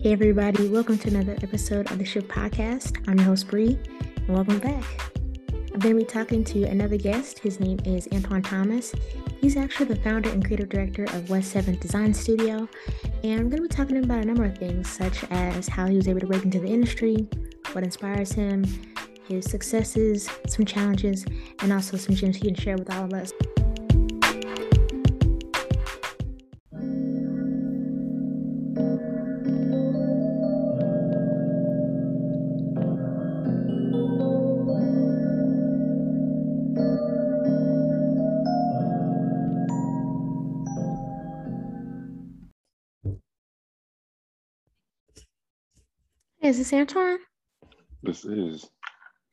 Hey, everybody, welcome to another episode of the Shift Podcast. I'm your host, Bree, and welcome back. I'm going to be talking to another guest. His name is Antoine Thomas. He's actually the founder and creative director of West 7th Design Studio. And I'm going to be talking about a number of things, such as how he was able to break into the industry, what inspires him, his successes, some challenges, and also some gems he can share with all of us. Is this Antoine? This is.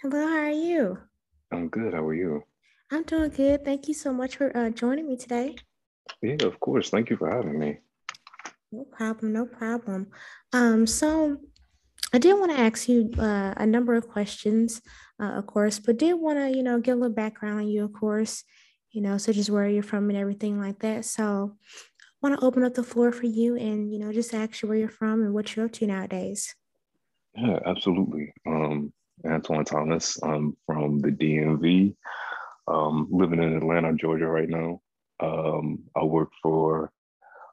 Hello, how are you? I'm good. How are you? I'm doing good. Thank you so much for uh, joining me today. Yeah, of course. Thank you for having me. No problem. No problem. Um, so I did want to ask you uh, a number of questions, uh, of course, but did want to, you know, get a little background on you, of course, you know, such as where you're from and everything like that. So I want to open up the floor for you and, you know, just ask you where you're from and what you're up to nowadays. Yeah, absolutely. Um, Antoine Thomas. I'm from the DMV, um, living in Atlanta, Georgia right now. Um, I work for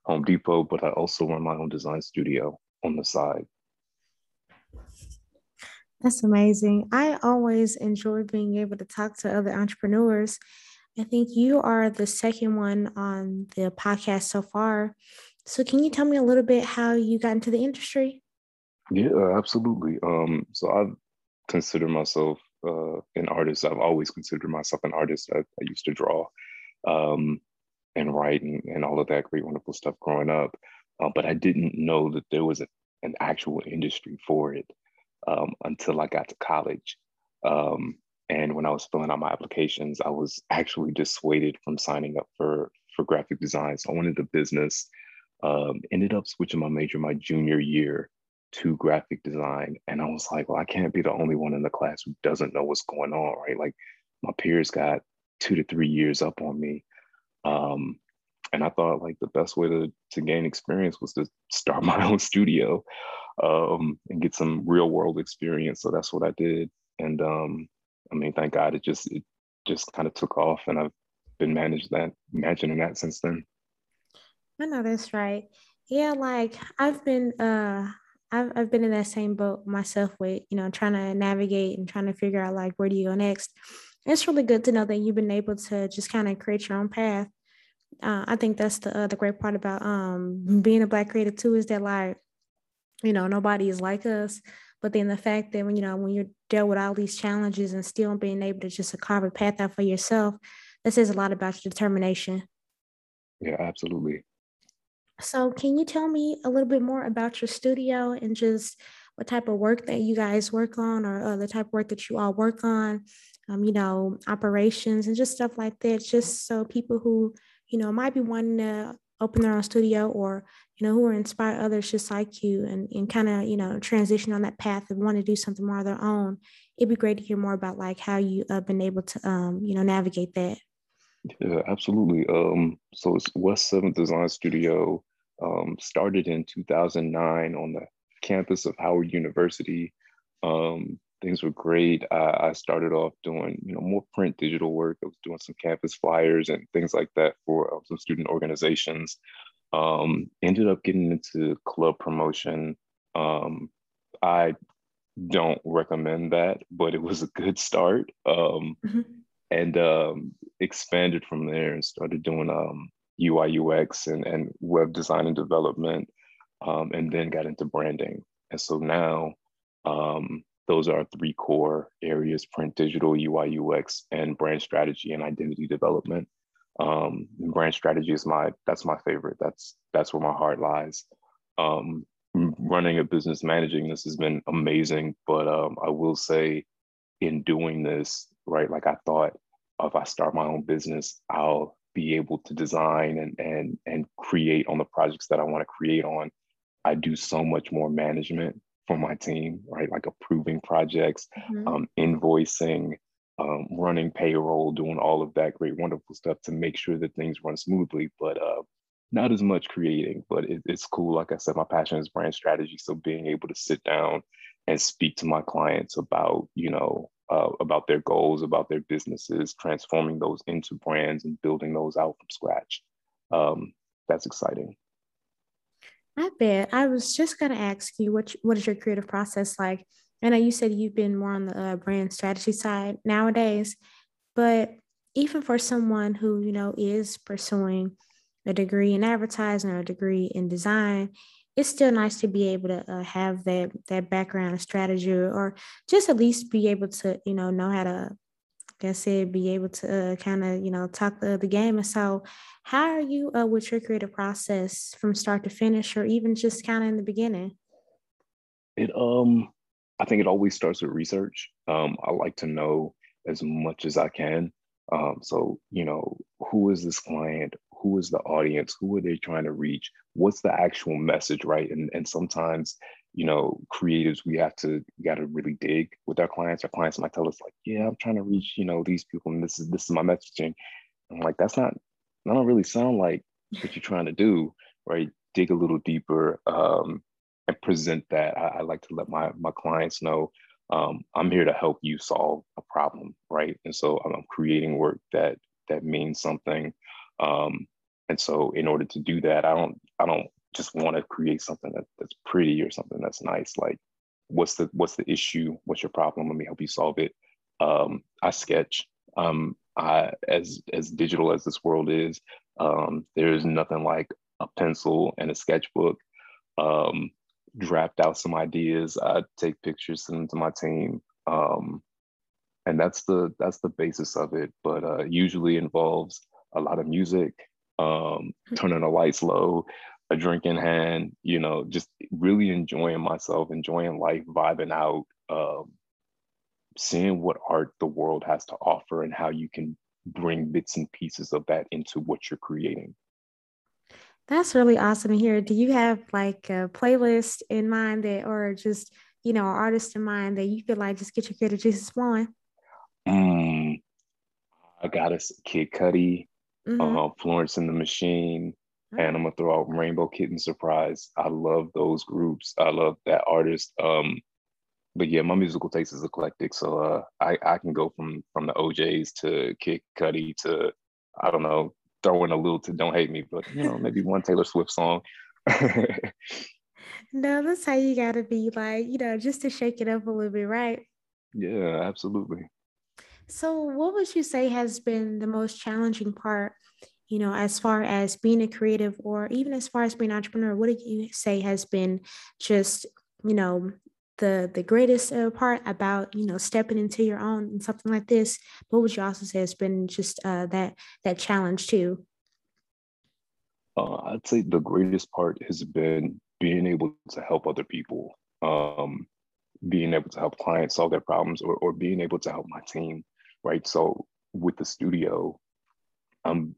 Home Depot, but I also run my own design studio on the side. That's amazing. I always enjoy being able to talk to other entrepreneurs. I think you are the second one on the podcast so far. So, can you tell me a little bit how you got into the industry? Yeah, absolutely. Um, so I consider myself uh, an artist. I've always considered myself an artist. I, I used to draw um, and write and, and, all of that great, wonderful stuff growing up. Uh, but I didn't know that there was a, an actual industry for it um, until I got to college. Um, and when I was filling out my applications, I was actually dissuaded from signing up for, for graphic design. So I wanted a business. Um, ended up switching my major my junior year to graphic design. And I was like, well, I can't be the only one in the class who doesn't know what's going on, right? Like my peers got two to three years up on me. Um, and I thought like the best way to, to gain experience was to start my own studio um, and get some real world experience. So that's what I did. And um, I mean, thank God it just, it just kind of took off and I've been managed that, managing that since then. I know that's right. Yeah, like I've been uh I've, I've been in that same boat myself with, you know, trying to navigate and trying to figure out like where do you go next. It's really good to know that you've been able to just kind of create your own path. Uh, I think that's the uh, the great part about um, being a black creative too is that like, you know, nobody is like us. But then the fact that when you know when you're dealt with all these challenges and still being able to just carve a path out for yourself, that says a lot about your determination. Yeah, absolutely. So, can you tell me a little bit more about your studio and just what type of work that you guys work on, or uh, the type of work that you all work on? Um, you know, operations and just stuff like that, just so people who you know might be wanting to open their own studio or you know who are inspire others just like you and, and kind of you know transition on that path and want to do something more of their own. It'd be great to hear more about like how you have uh, been able to um, you know navigate that. Yeah absolutely. Um, so it's west 7th design studio um, started in 2009 on the campus of Howard University. Um, things were great. I, I, started off doing, you know, more print digital work. I was doing some campus flyers and things like that for uh, some student organizations. Um, ended up getting into club promotion. Um, I don't recommend that, but it was a good start. Um, mm-hmm. And um, expanded from there and started doing um, UI UX and, and web design and development, um, and then got into branding. And so now um, those are three core areas, print, digital, UI UX, and brand strategy and identity development. Um, brand strategy is my, that's my favorite. That's, that's where my heart lies. Um, running a business, managing this has been amazing, but um, I will say in doing this, right, like I thought if I start my own business, I'll be able to design and and and create on the projects that I want to create on. I do so much more management for my team, right? Like approving projects, mm-hmm. um, invoicing, um, running payroll, doing all of that great, wonderful stuff to make sure that things run smoothly. But uh, not as much creating, but it, it's cool. Like I said, my passion is brand strategy. So being able to sit down and speak to my clients about, you know, uh, about their goals, about their businesses, transforming those into brands and building those out from scratch. Um, that's exciting. I bet. I was just going to ask you, what, what is your creative process like? I know you said you've been more on the uh, brand strategy side nowadays, but even for someone who, you know, is pursuing a degree in advertising or a degree in design, it's still nice to be able to uh, have that that background strategy or just at least be able to, you know, know how to like I said, be able to uh, kind of, you know, talk the, the game. And so, how are you uh, with your creative process from start to finish, or even just kind of in the beginning? It um, I think it always starts with research. Um, I like to know as much as I can. Um, so you know, who is this client? Who is the audience? Who are they trying to reach? What's the actual message, right? And and sometimes you know, creatives, we have to got to really dig with our clients. Our clients might tell us like, "Yeah, I'm trying to reach you know these people, and this is this is my messaging." I'm like, "That's not that don't really sound like what you're trying to do, right?" Dig a little deeper um, and present that. I, I, like to let my my clients know um, I'm here to help you solve a problem, right? And so I'm creating work that that means something. Um, and so in order to do that, I don't I don't just want to create something that, that's pretty or something that's nice. Like, what's the what's the issue? What's your problem? Let me help you solve it. Um, I sketch. Um, I as as digital as this world is, um, there is nothing like a pencil and a sketchbook. Um, draft out some ideas. I take pictures, send them to my team, um, and that's the that's the basis of it. But uh, usually involves a lot of music, um, hmm. turning the lights low, a drink in hand, you know, just really enjoying myself, enjoying life, vibing out, um, seeing what art the world has to offer and how you can bring bits and pieces of that into what you're creating. That's really awesome to hear. Do you have like a playlist in mind that, or just, you know, an artist in mind that you feel like just get your creative juices flowing? Mm, I got a Kid Cudi, mm-hmm. uh, Florence and the Machine, and I'm gonna throw out Rainbow Kitten Surprise. I love those groups. I love that artist. Um, but yeah, my musical taste is eclectic, so uh, I I can go from from the O'Jays to Kid Cudi to I don't know, throw in a little to Don't Hate Me, but you know maybe one Taylor Swift song. no, that's how you gotta be, like you know, just to shake it up a little bit, right? Yeah, absolutely. So, what would you say has been the most challenging part you know, as far as being a creative or even as far as being an entrepreneur, what do you say has been just, you know, the the greatest uh, part about you know stepping into your own and something like this? What would you also say has been just uh, that that challenge too? Uh, i'd say the greatest part has been being able to help other people um, being able to help clients solve their problems or, or being able to help my team right so with the studio i'm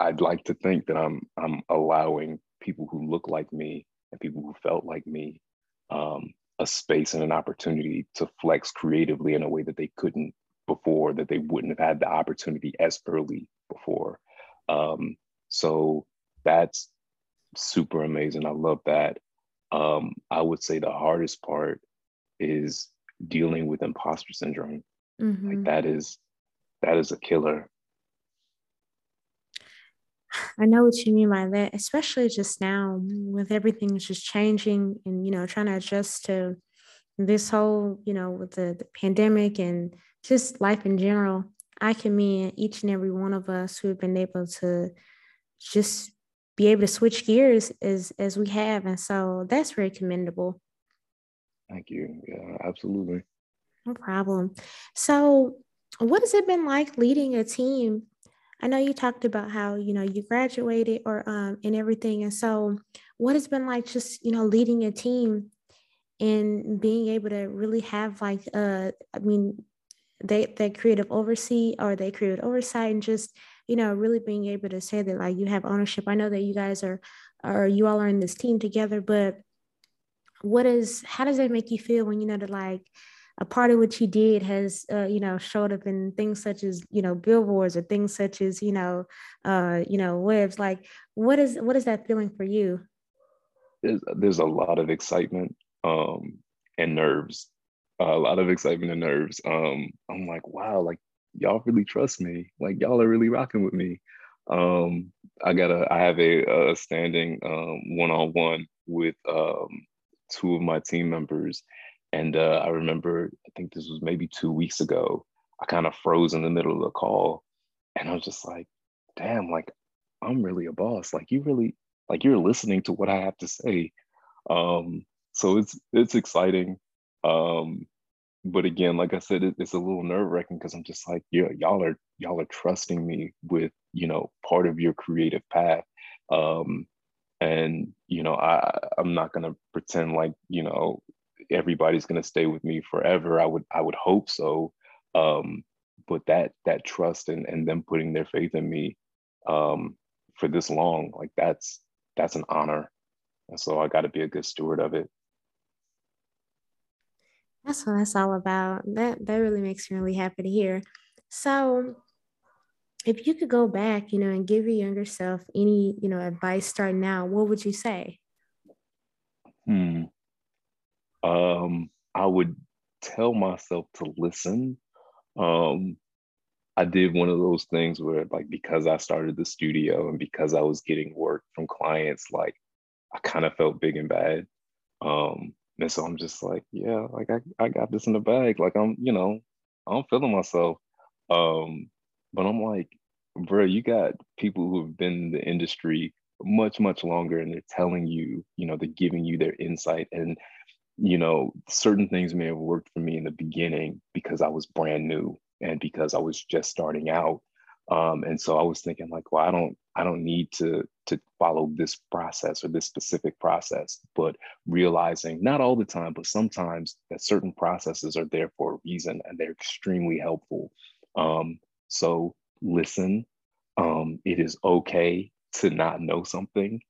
I'd like to think that I'm I'm allowing people who look like me and people who felt like me um, a space and an opportunity to flex creatively in a way that they couldn't before, that they wouldn't have had the opportunity as early before. Um, so that's super amazing. I love that. Um, I would say the hardest part is dealing with imposter syndrome. Mm-hmm. Like that is that is a killer. I know what you mean by that, especially just now with everything just changing and, you know, trying to adjust to this whole, you know, with the, the pandemic and just life in general. I commend each and every one of us who have been able to just be able to switch gears as as we have. And so that's very commendable. Thank you. Yeah, absolutely. No problem. So what has it been like leading a team I know you talked about how, you know, you graduated or um and everything. And so what has been like just, you know, leading a team and being able to really have like uh I mean they they creative oversee or they creative oversight and just, you know, really being able to say that like you have ownership. I know that you guys are or you all are in this team together, but what is how does that make you feel when you know that like a part of what you did has uh, you know showed up in things such as you know billboards or things such as you know uh, you know webs. Like what is what is that feeling for you? There's, there's a lot of excitement um, and nerves. A lot of excitement and nerves. Um, i'm like wow like y'all really trust me. Like y'all are really rocking with me. Um, i got a i have a, a standing um, one-on-one with um, two of my team members and uh, I remember, I think this was maybe two weeks ago, I kind of froze in the middle of the call. And I was just like, damn, like, I'm really a boss. Like, you really, like, you're listening to what I have to say. Um, so it's, it's exciting. Um, but again, like I said, it, it's a little nerve wracking because I'm just like, yeah, y'all are, y'all are trusting me with, you know, part of your creative path. Um, and you know i i'm not going to pretend like you know everybody's going to stay with me forever. I would I would hope so. Um, but that that trust and and them putting their faith in me um, for this long, like that's that's an honor. And so I got to be a good steward of it. That's what that's all about. That that really makes me really happy to hear. So if you could go back, you know, and give your younger self any, you know, advice starting now, what would you say? Hmm um, I would tell myself to listen. Um, I did one of those things where, like, because I started the studio and because I was getting work from clients, like, I kind of felt big and bad. Um, and so I'm just like, yeah, like I, I got this in the bag. Like I'm, you know, I'm feeling myself. Um, but I'm like, bro, you got people who have been in the industry much, much longer and they're telling you, you know, they're giving you their insight and you know, certain things may have worked for me in the beginning because I was brand new and because I was just starting out. Um, and so I was thinking like, well, I don't, I don't need to to follow this process or this specific process, but realizing not all the time, but sometimes that certain processes are there for a reason and they're extremely helpful. Um, so listen. Um, it is okay to not know something.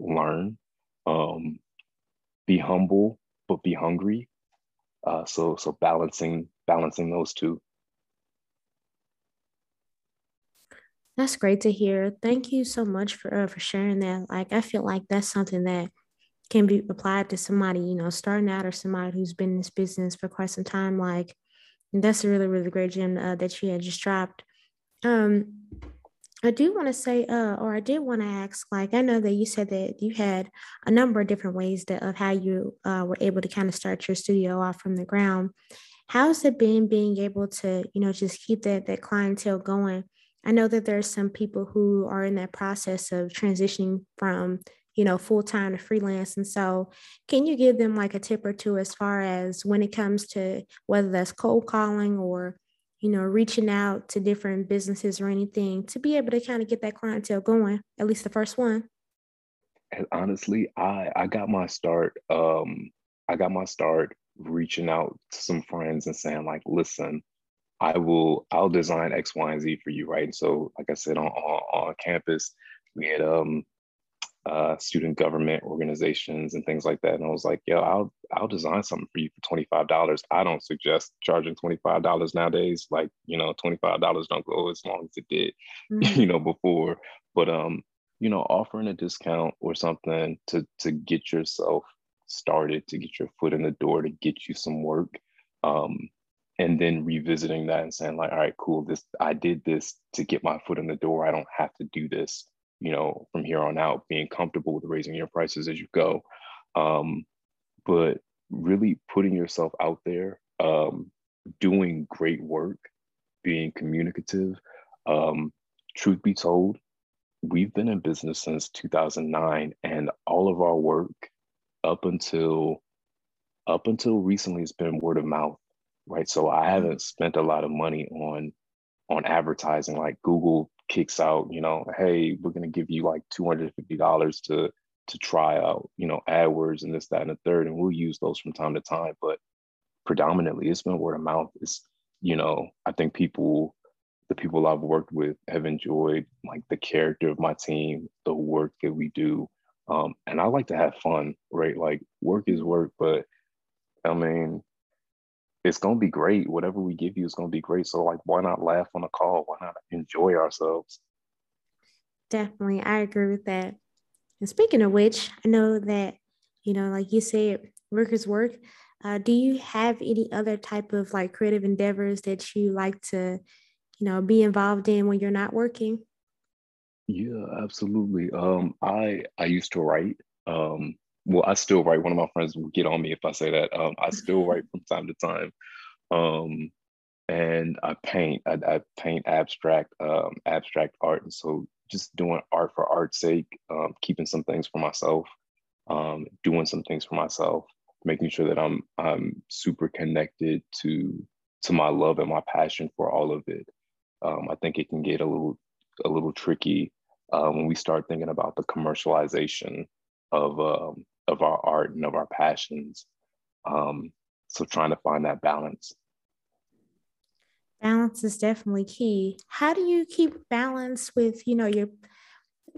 Learn. Um, be humble but be hungry. Uh, so so balancing balancing those two. That's great to hear. Thank you so much for uh, for sharing that. Like I feel like that's something that can be applied to somebody you know starting out or somebody who's been in this business for quite some time. Like that's a really really great gem uh, that you had just dropped. Um, I do want to say, uh, or I did want to ask, like, I know that you said that you had a number of different ways that, of how you uh, were able to kind of start your studio off from the ground. How's it been being able to, you know, just keep that that clientele going? I know that there are some people who are in that process of transitioning from, you know, full time to freelance. And so, can you give them like a tip or two as far as when it comes to whether that's cold calling or you know, reaching out to different businesses or anything to be able to kind of get that clientele going, at least the first one? And honestly, I I got my start. Um, I got my start reaching out to some friends and saying like, listen, I will I'll design X, Y, and Z for you, right? And so, like I said, on on, on campus, we had um uh, student government organizations and things like that. And I was like, yo, I'll I'll design something for you for twenty five dollars. I don't suggest charging twenty five dollars nowadays. Like you know, twenty five dollars don't go as long as it did, mm-hmm. you know, before. But um, you know, offering a discount or something to to get yourself started, to get your foot in the door, to get you some work. Um, and then revisiting that and saying like all right cool this i did this to get my foot in the door i don't have to do this you know, from here on out, being comfortable with raising your prices as you go. Um, but really putting yourself out there, um, doing great work, being communicative. Um, truth be told, we've been in business since 2009, and all of our work up until up until recently has been word of mouth, right? So I mm-hmm. haven't spent a lot of money on on advertising like Google kicks out, you know, hey, we're gonna give you like two hundred fifty dollars to to try out, you know, AdWords and this, that, and the third, and we'll use those from time to time. But predominantly, it's been word of mouth. It's you know, I think people, the people I've worked with, have enjoyed like the character of my team, the work that we do, um, and I like to have fun, right? Like work is work, but I mean, it's gonna be great. Whatever we give you is gonna be great. So like, why not laugh on a call? Why not enjoy ourselves? Definitely, I agree with that. And speaking of which, I know that you know, like you said, work is work. Uh, do you have any other type of like creative endeavors that you like to, you know, be involved in when you're not working? Yeah, absolutely. Um, I I used to write. Um, well, I still write. One of my friends will get on me if I say that. Um, I still write from time to time. Um, and I paint. I, I paint abstract, um, abstract art, and so just doing art for art's sake, um, keeping some things for myself, um, doing some things for myself, making sure that I'm I'm super connected to to my love and my passion for all of it. Um, I think it can get a little a little tricky uh, when we start thinking about the commercialization of um, of our art and of our passions. Um, so trying to find that balance. Balance is definitely key. How do you keep balance with you know your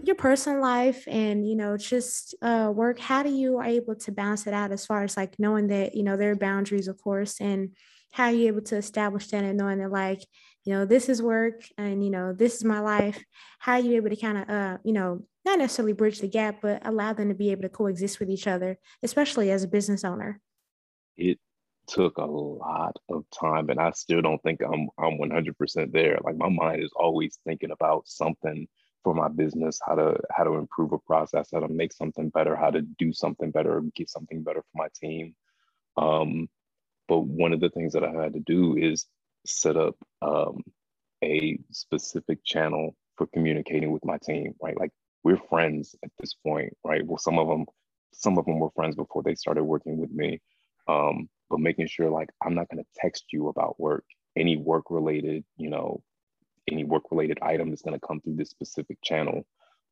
your personal life and you know just uh, work? How do you are able to balance it out as far as like knowing that you know there are boundaries, of course, and how are you able to establish that and knowing that like you know this is work and you know this is my life how are you able to kind of uh you know not necessarily bridge the gap, but allow them to be able to coexist with each other, especially as a business owner? It took a lot of time, and I still don't think I'm I'm 100% there. Like my mind is always thinking about something for my business, how to how to improve a process, how to make something better, how to do something better, get something better for my team. Um, but one of the things that I had to do is set up um, a specific channel for communicating with my team, right? Like we're friends at this point, right? Well, some of them, some of them were friends before they started working with me. Um, but making sure like I'm not gonna text you about work, any work related, you know, any work related item is gonna come through this specific channel.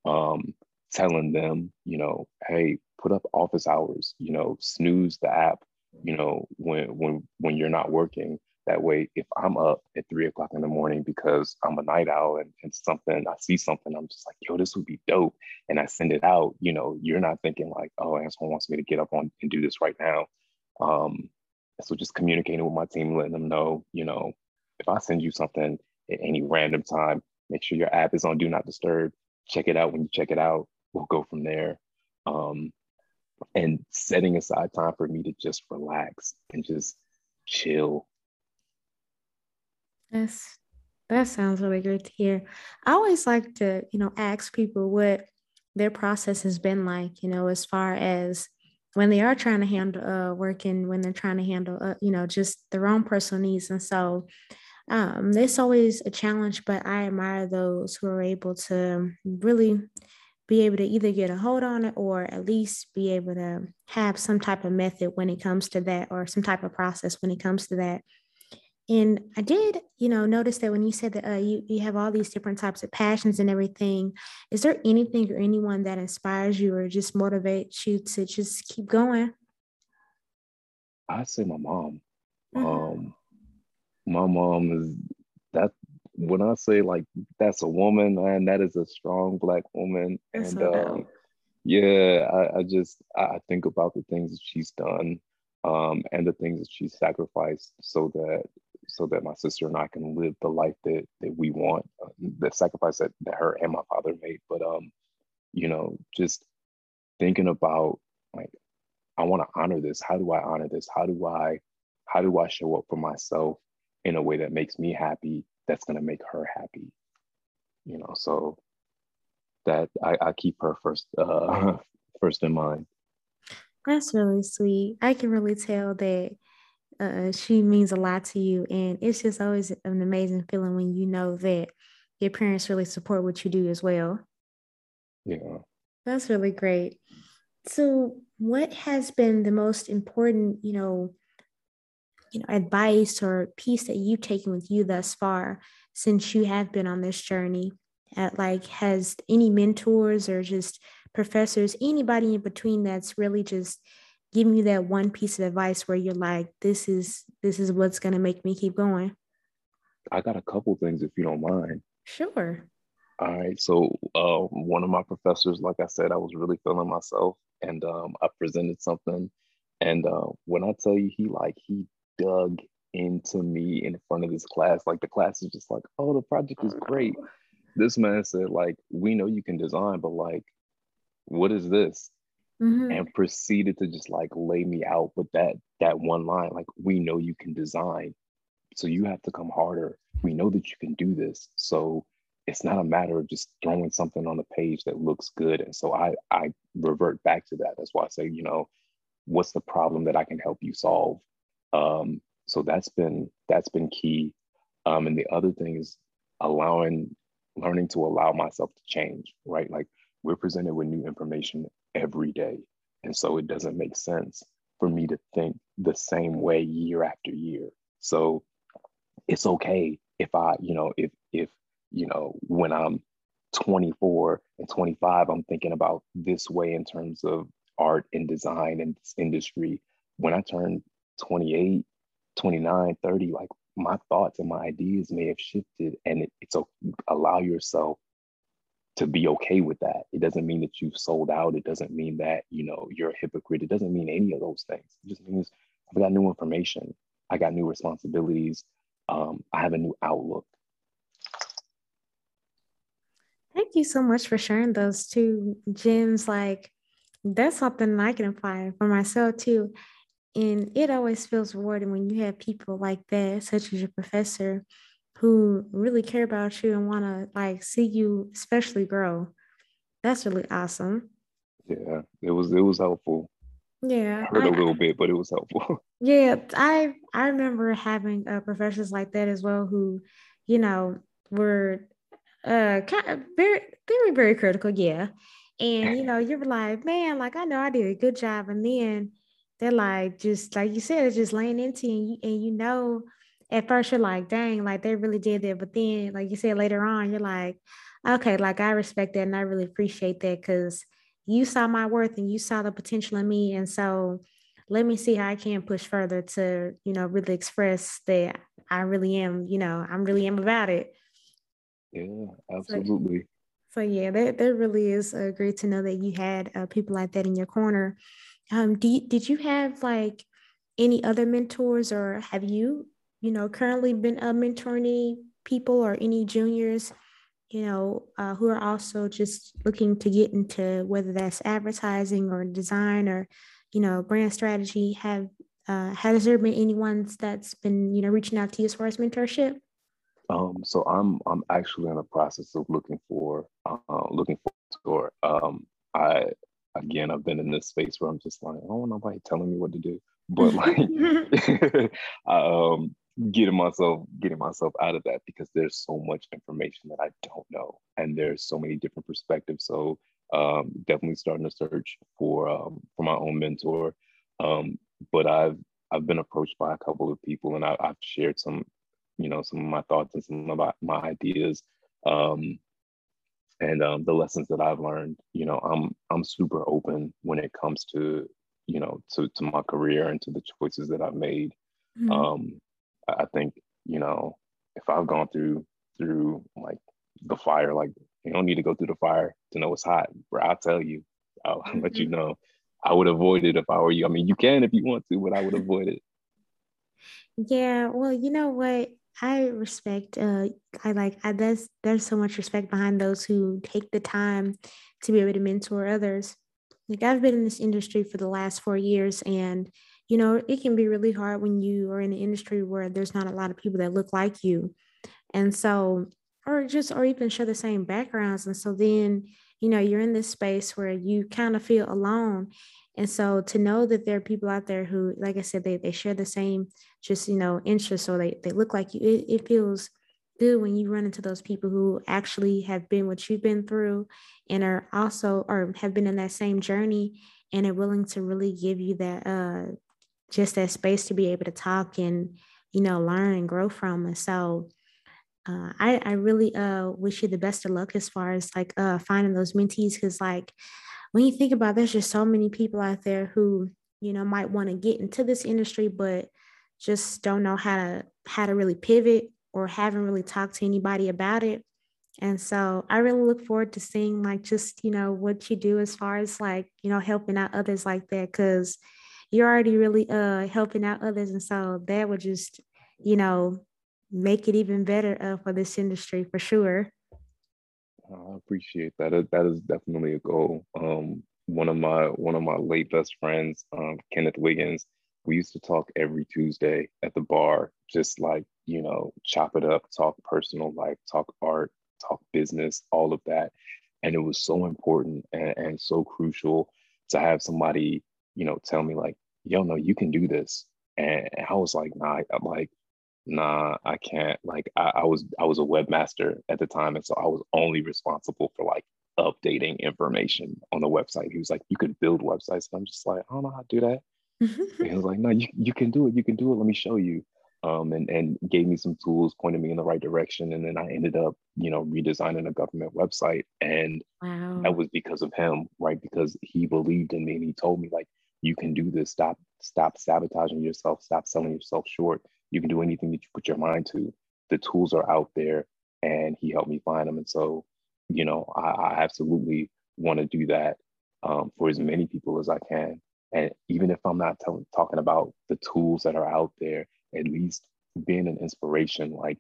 Um, telling them, you know, hey, put up office hours, you know, snooze the app, you know, when when when you're not working that way, if I'm up at three o'clock in the morning because I'm a night owl and, and something, I see something, I'm just like, yo, this would be dope. And I send it out, you know, you're not thinking like, oh, Antoine wants me to get up on and do this right now. Um, so just communicating with my team, letting them know, you know, if I send you something at any random time, make sure your app is on do not disturb. Check it out when you check it out. We'll go from there. Um, and setting aside time for me to just relax and just chill that's that sounds really great to hear. I always like to, you know, ask people what their process has been like, you know, as far as when they are trying to handle uh, work and when they're trying to handle, uh, you know, just their own personal needs. And so um, it's always a challenge, but I admire those who are able to really be able to either get a hold on it or at least be able to have some type of method when it comes to that or some type of process when it comes to that and I did, you know, notice that when you said that uh, you, you have all these different types of passions and everything, is there anything or anyone that inspires you or just motivates you to just keep going? I say my mom. Mm-hmm. Um, my mom is that when I say like that's a woman, and that is a strong black woman. That's and so um, yeah, I, I just I think about the things that she's done um, and the things that she sacrificed so that so that my sister and I can live the life that that we want, uh, the sacrifice that, that her and my father made. But um, you know, just thinking about like, I want to honor this. How do I honor this? How do I, how do I show up for myself in a way that makes me happy? That's gonna make her happy. You know, so that I, I keep her first, uh, first in mind. That's really sweet. I can really tell that uh, she means a lot to you. And it's just always an amazing feeling when you know that your parents really support what you do as well. Yeah. That's really great. So, what has been the most important, you know, you know, advice or piece that you've taken with you thus far since you have been on this journey? At like, has any mentors or just professors, anybody in between that's really just give me that one piece of advice where you're like, this is this is what's gonna make me keep going? I got a couple things if you don't mind. Sure. All right. So uh, one of my professors, like I said, I was really feeling myself, and um, I presented something, and uh, when I tell you, he like he dug into me in front of this class. Like the class is just like, oh, the project is great. This man said, like, we know you can design, but like, what is this? Mm-hmm. And proceeded to just like lay me out with that that one line, like, we know you can design. So you have to come harder. We know that you can do this. So it's not a matter of just throwing something on the page that looks good. And so I I revert back to that. That's why I say, you know, what's the problem that I can help you solve? Um, so that's been that's been key. Um, and the other thing is allowing learning to allow myself to change, right? Like we're presented with new information every day. And so it doesn't make sense for me to think the same way year after year. So it's okay if I, you know, if if you know, when I'm 24 and 25, I'm thinking about this way in terms of art and design and this industry. When I turn 28, 29, 30, like my thoughts and my ideas may have shifted and it, it's a, allow yourself to be okay with that. It doesn't mean that you've sold out. It doesn't mean that, you know, you're a hypocrite. It doesn't mean any of those things. It just means I've got new information. I got new responsibilities. Um, I have a new outlook. Thank you so much for sharing those two gems. Like that's something I can apply for myself too. And it always feels rewarding when you have people like that, such as your professor, who really care about you and want to like see you especially grow. That's really awesome. Yeah, it was it was helpful. Yeah, I heard I, a little bit, but it was helpful. Yeah, I I remember having uh, professors like that as well, who, you know, were uh kind of very very very critical yeah and you know you're like man like i know i did a good job and then they're like just like you said it's just laying into you and you, and you know at first you're like dang like they really did that but then like you said later on you're like okay like i respect that and i really appreciate that because you saw my worth and you saw the potential in me and so let me see how i can push further to you know really express that i really am you know i'm really am about it yeah, absolutely. So, so yeah, that, that really is uh, great to know that you had uh, people like that in your corner. Um, do you, did you have like any other mentors, or have you, you know, currently been uh, mentoring people or any juniors, you know, uh, who are also just looking to get into whether that's advertising or design or, you know, brand strategy? Have uh, has there been anyone that's been, you know, reaching out to you as far as mentorship? Um, so I'm I'm actually in the process of looking for uh, looking for um, I again I've been in this space where I'm just like I don't want nobody telling me what to do, but like um, getting myself getting myself out of that because there's so much information that I don't know and there's so many different perspectives. So um, definitely starting to search for um, for my own mentor. Um, but I've I've been approached by a couple of people and I, have shared some you know some of my thoughts and some of my, my ideas um, and um, the lessons that I've learned. You know, I'm I'm super open when it comes to you know to to my career and to the choices that I've made. Mm-hmm. Um, I think you know if I've gone through through like the fire, like you don't need to go through the fire to know it's hot. Bro, I'll tell you. I'll mm-hmm. let you mm-hmm. know. I would avoid it if I were you. I mean, you can if you want to, but I would avoid it. Yeah, well, you know what? I respect. Uh, I like. I there's there's so much respect behind those who take the time to be able to mentor others. Like I've been in this industry for the last four years, and you know it can be really hard when you are in an industry where there's not a lot of people that look like you, and so or just or even share the same backgrounds, and so then you know you're in this space where you kind of feel alone. And so to know that there are people out there who, like I said, they, they share the same just, you know, interests or they, they look like you, it, it feels good when you run into those people who actually have been what you've been through and are also or have been in that same journey and are willing to really give you that uh just that space to be able to talk and you know learn and grow from. And so uh, I, I really uh, wish you the best of luck as far as like uh, finding those mentees. Because like when you think about it, there's just so many people out there who you know might want to get into this industry but just don't know how to how to really pivot or haven't really talked to anybody about it. And so i really look forward to seeing like just you know what you do as far as like you know helping out others like that. Because you're already really uh helping out others and so that would just you know, make it even better uh, for this industry for sure. I appreciate that. That is definitely a goal. Um, one of my one of my late best friends, um, Kenneth Wiggins, we used to talk every Tuesday at the bar, just like you know, chop it up, talk personal life, talk art, talk business, all of that. And it was so important and, and so crucial to have somebody, you know, tell me like, yo, no, you can do this. And I was like, nah, I'm like, nah, I can't. Like I, I was I was a webmaster at the time. And so I was only responsible for like updating information on the website. He was like, you could build websites. And I'm just like, I don't know how to do that. he was like, no, you, you can do it. You can do it. Let me show you um, and, and gave me some tools, pointed me in the right direction. And then I ended up, you know, redesigning a government website. And wow. that was because of him, right? Because he believed in me and he told me like, you can do this. Stop, stop sabotaging yourself. Stop selling yourself short. You can do anything that you put your mind to. The tools are out there and he helped me find them. And so, you know, I, I absolutely want to do that um, for as many people as I can. And even if I'm not telling, talking about the tools that are out there at least being an inspiration, like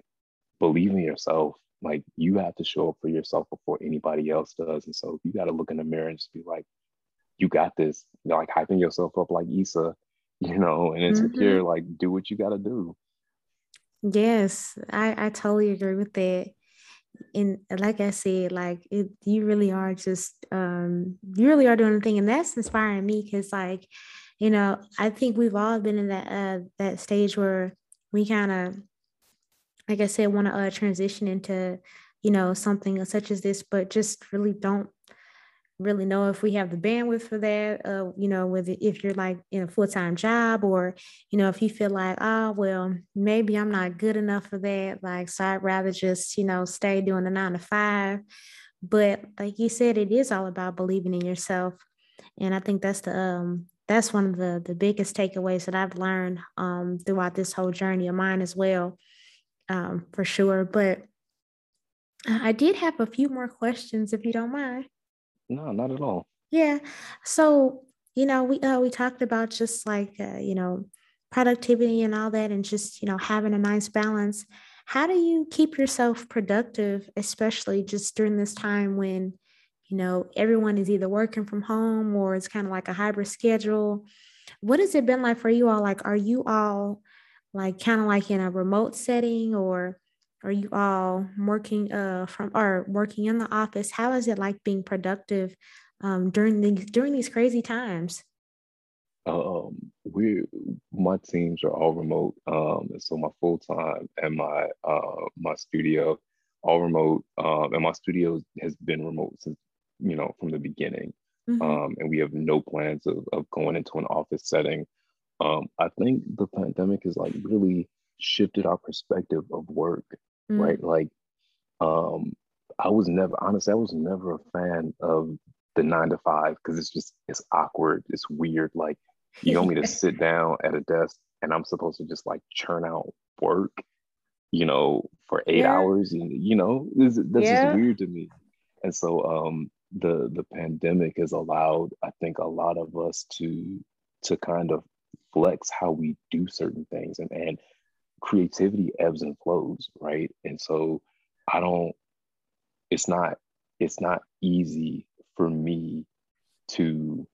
believe in yourself. Like you have to show up for yourself before anybody else does. And so you got to look in the mirror and just be like, you got this. You know, like hyping yourself up like Issa, you know, and insecure, mm-hmm. like do what you got to do. Yes, I, I totally agree with that. And like I said, like it, you really are just, um, you really are doing the thing. And that's inspiring me because like, you know, I think we've all been in that uh, that stage where we kind of, like I said, want to uh, transition into, you know, something such as this, but just really don't really know if we have the bandwidth for that. Uh, you know, with if you're like in a full time job, or you know, if you feel like, oh well, maybe I'm not good enough for that. Like, so I'd rather just you know stay doing the nine to five. But like you said, it is all about believing in yourself, and I think that's the um that's one of the the biggest takeaways that I've learned um, throughout this whole journey of mine as well, um, for sure. But I did have a few more questions, if you don't mind. No, not at all. Yeah. So you know, we uh, we talked about just like uh, you know productivity and all that, and just you know having a nice balance. How do you keep yourself productive, especially just during this time when you know, everyone is either working from home or it's kind of like a hybrid schedule. What has it been like for you all? Like, are you all like kind of like in a remote setting or are you all working uh from or working in the office? How is it like being productive um during these during these crazy times? Um, we my teams are all remote. Um, and so my full time and my uh my studio all remote. Um, and my studio has been remote since you know, from the beginning. Mm-hmm. Um, and we have no plans of, of going into an office setting. Um, I think the pandemic has like really shifted our perspective of work, mm-hmm. right? Like, um, I was never, honestly, I was never a fan of the nine to five because it's just, it's awkward, it's weird. Like, you want me to sit down at a desk and I'm supposed to just like churn out work, you know, for eight yeah. hours. And, you know, this, that's yeah. just weird to me. And so, um, the the pandemic has allowed i think a lot of us to to kind of flex how we do certain things and and creativity ebbs and flows right? And so i don't it's not it's not easy for me to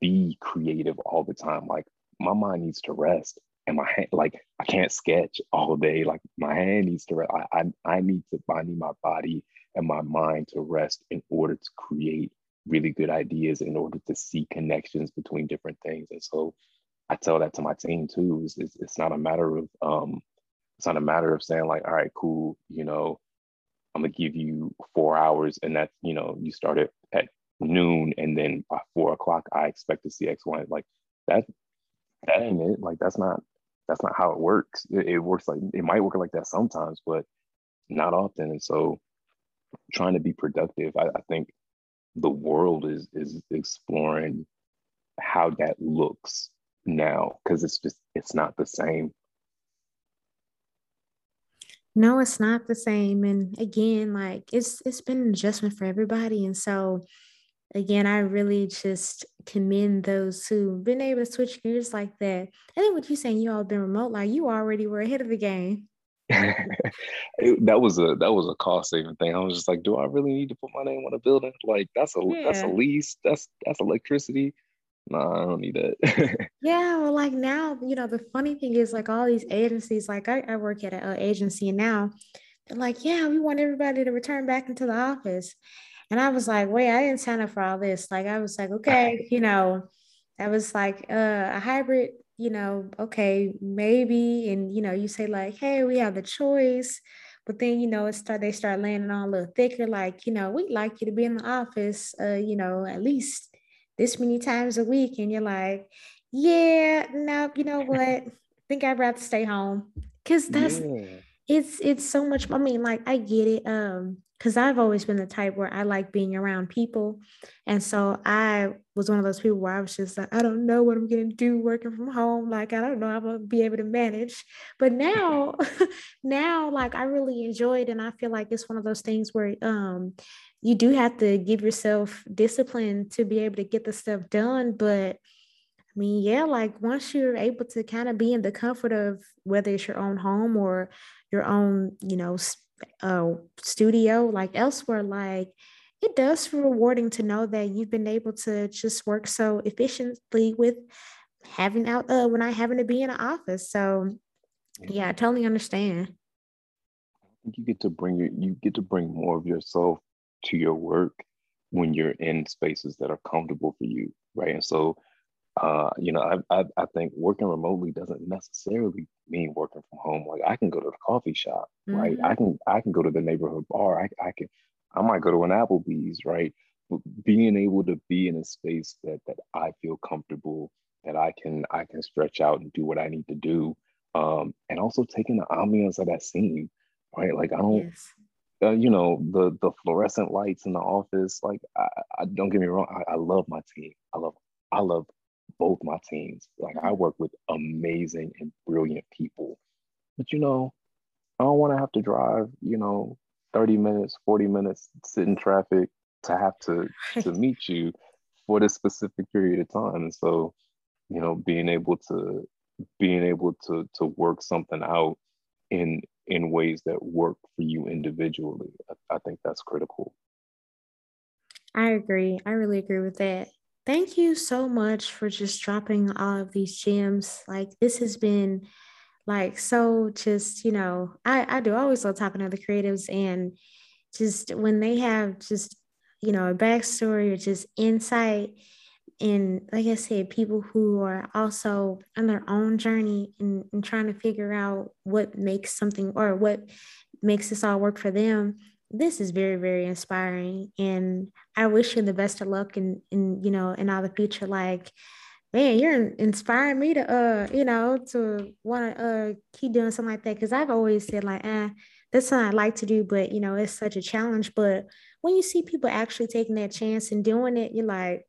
be creative all the time. Like my mind needs to rest and my hand like i can't sketch all day. Like my hand needs to rest i i, I need to i need my body and my mind to rest in order to create really good ideas in order to see connections between different things. And so i tell that to my team too it's, it's, it's not a matter of um it's not a matter of saying like all right cool you know i'm gonna give you four hours and that's you know you start it at noon and then by four o'clock i expect to see x y like that that ain't it like that's not that's not how it works it, it works like it might work like that sometimes but not often and so trying to be productive. I, I think the world is is exploring how that looks now because it's just it's not the same no it's not the same and again like it's it's been an adjustment for everybody and so again i really just commend those who've been able to switch gears like that. And then what you saying, you all been remote, like you already were ahead of the game. it, that was a that was a cost saving thing. I was just like, do I really need to put my name on a building? Like that's a yeah. that's a lease. That's that's electricity. Nah, I don't need that. yeah, well, like now, you know, the funny thing is like all these agencies, like I, I work at an agency now they're like, yeah, we want everybody to return back into the office. And I was like, wait, I didn't sign up for all this. Like I was like, okay, you know, that was like uh, a hybrid you know, okay, maybe, and you know, you say like, hey, we have the choice, but then you know, it start they start landing on a little thicker, like, you know, we'd like you to be in the office, uh, you know, at least this many times a week, and you're like, yeah, no, you know what? I think I'd rather stay home because that's yeah. it's it's so much. I mean, like I get it. Um, because I've always been the type where I like being around people. And so I was one of those people where I was just like, I don't know what I'm going to do working from home. Like, I don't know, I'm going to be able to manage. But now, now, like, I really enjoy it. And I feel like it's one of those things where, um, you do have to give yourself discipline to be able to get the stuff done. But I mean, yeah, like once you're able to kind of be in the comfort of whether it's your own home or your own, you know, uh, studio, like elsewhere, like it does feel rewarding to know that you've been able to just work so efficiently with having out uh, when I having to be in an office. So yeah, I totally understand. I think you get to bring your you get to bring more of yourself to your work when you're in spaces that are comfortable for you, right? And so uh, you know, I, I, I think working remotely doesn't necessarily mean working from home. Like I can go to the coffee shop, mm-hmm. right? I can I can go to the neighborhood bar. I, I can I might go to an Applebee's, right? But being able to be in a space that that I feel comfortable, that I can I can stretch out and do what I need to do, um, and also taking the ambiance of that scene, right? Like I don't. Yes. Uh, you know the the fluorescent lights in the office like I, I don't get me wrong I, I love my team i love i love both my teams. Like I work with amazing and brilliant people. But you know, I don't want to have to drive, you know, 30 minutes, 40 minutes, sit in traffic to have to to meet you for this specific period of time. And so, you know, being able to being able to to work something out in in ways that work for you individually, I, I think that's critical. I agree. I really agree with that thank you so much for just dropping all of these gems. Like this has been like so just, you know, I, I do always love talking to the creatives and just when they have just, you know, a backstory or just insight and like I said, people who are also on their own journey and, and trying to figure out what makes something or what makes this all work for them this is very very inspiring. And i wish you the best of luck in in you know in all the future. Like man you're inspiring me to uh you know to want to uh keep doing something like that. Because i've always said like eh, that's something i like to do but you know it's such a challenge. But when you see people actually taking that chance and doing it you're like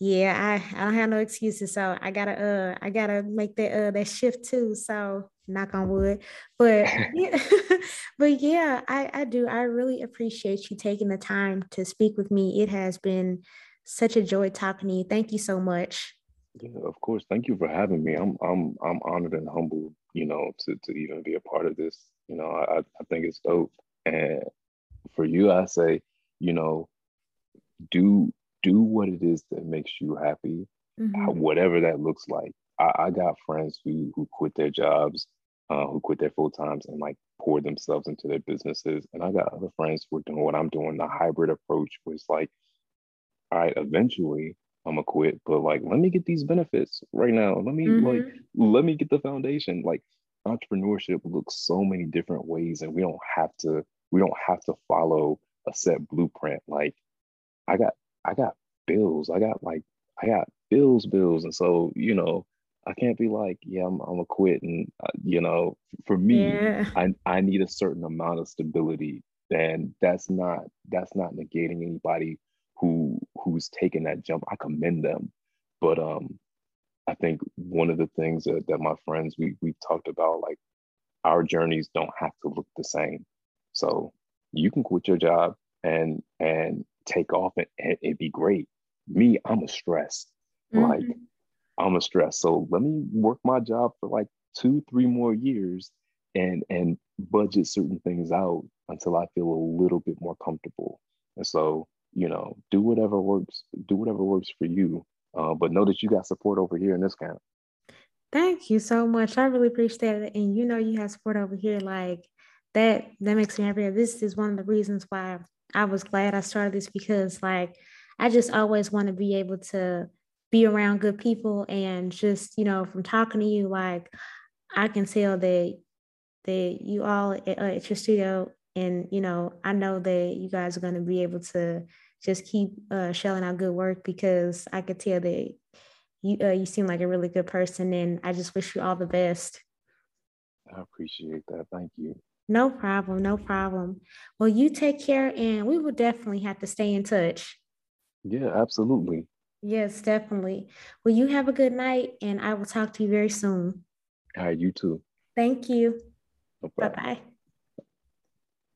yeah i i don't have no excuses so i gotta uh i gotta make that uh that shift too so knock on wood. But yeah, but yeah, I, I do. I really appreciate you taking the time to speak with me. It has been such a joy talking to you. Thank you so much. Yeah, of course. Thank you for having me. I'm I'm I'm honored and humbled, you know, to to even be a part of this. You know, I, I think it's dope. And for you, I say, you know, do do what it is that makes you happy, mm-hmm. whatever that looks like. I, I got friends who who quit their jobs, uh, who quit their full times and like poured themselves into their businesses. And I got other friends who are doing what I'm doing. The hybrid approach was like, all right, eventually I'm gonna quit, but like let me get these benefits right now. Let me mm-hmm. like let me get the foundation. Like entrepreneurship looks so many different ways, and we don't have to we don't have to follow a set blueprint. Like I got I got bills. I got like I got bills, bills. And so, you know, I can't be like, yeah, I'm, I'm gonna quit. And, uh, you know, for me, yeah. I, I need a certain amount of stability. And that's not, that's not negating anybody who, who's taking that jump. I commend them. But, um, I think one of the things that, that my friends, we, we talked about, like our journeys don't have to look the same. So you can quit your job and, and take off and, and it'd be great me, I'm a stress. mm-hmm. like I'm a stress. So let me work my job for like two, three more years and and budget certain things out until I feel a little bit more comfortable. And so, you know, do whatever works, do whatever works for you. Uh, but know that you got support over here in this camp. Thank you so much. I really appreciate it. And you know you have support over here. Like that, that makes me happy. This is one of the reasons why I was glad I started this because like I just always want to be able to be around good people and just, you know, from talking to you, like I can tell that that you all at, at your studio and you know i know that you guys are going to be able to just keep uh, shelling out good work because i could tell that you uh, you seem like a really good person and i just wish you all the best. I appreciate that. Thank you no problem no problem. Well you take care and we will definitely have to stay in touch. Yeah absolutely. Yes definitely. Well you have a good night and i will talk to you very soon. All right you too. Thank you. Bye bye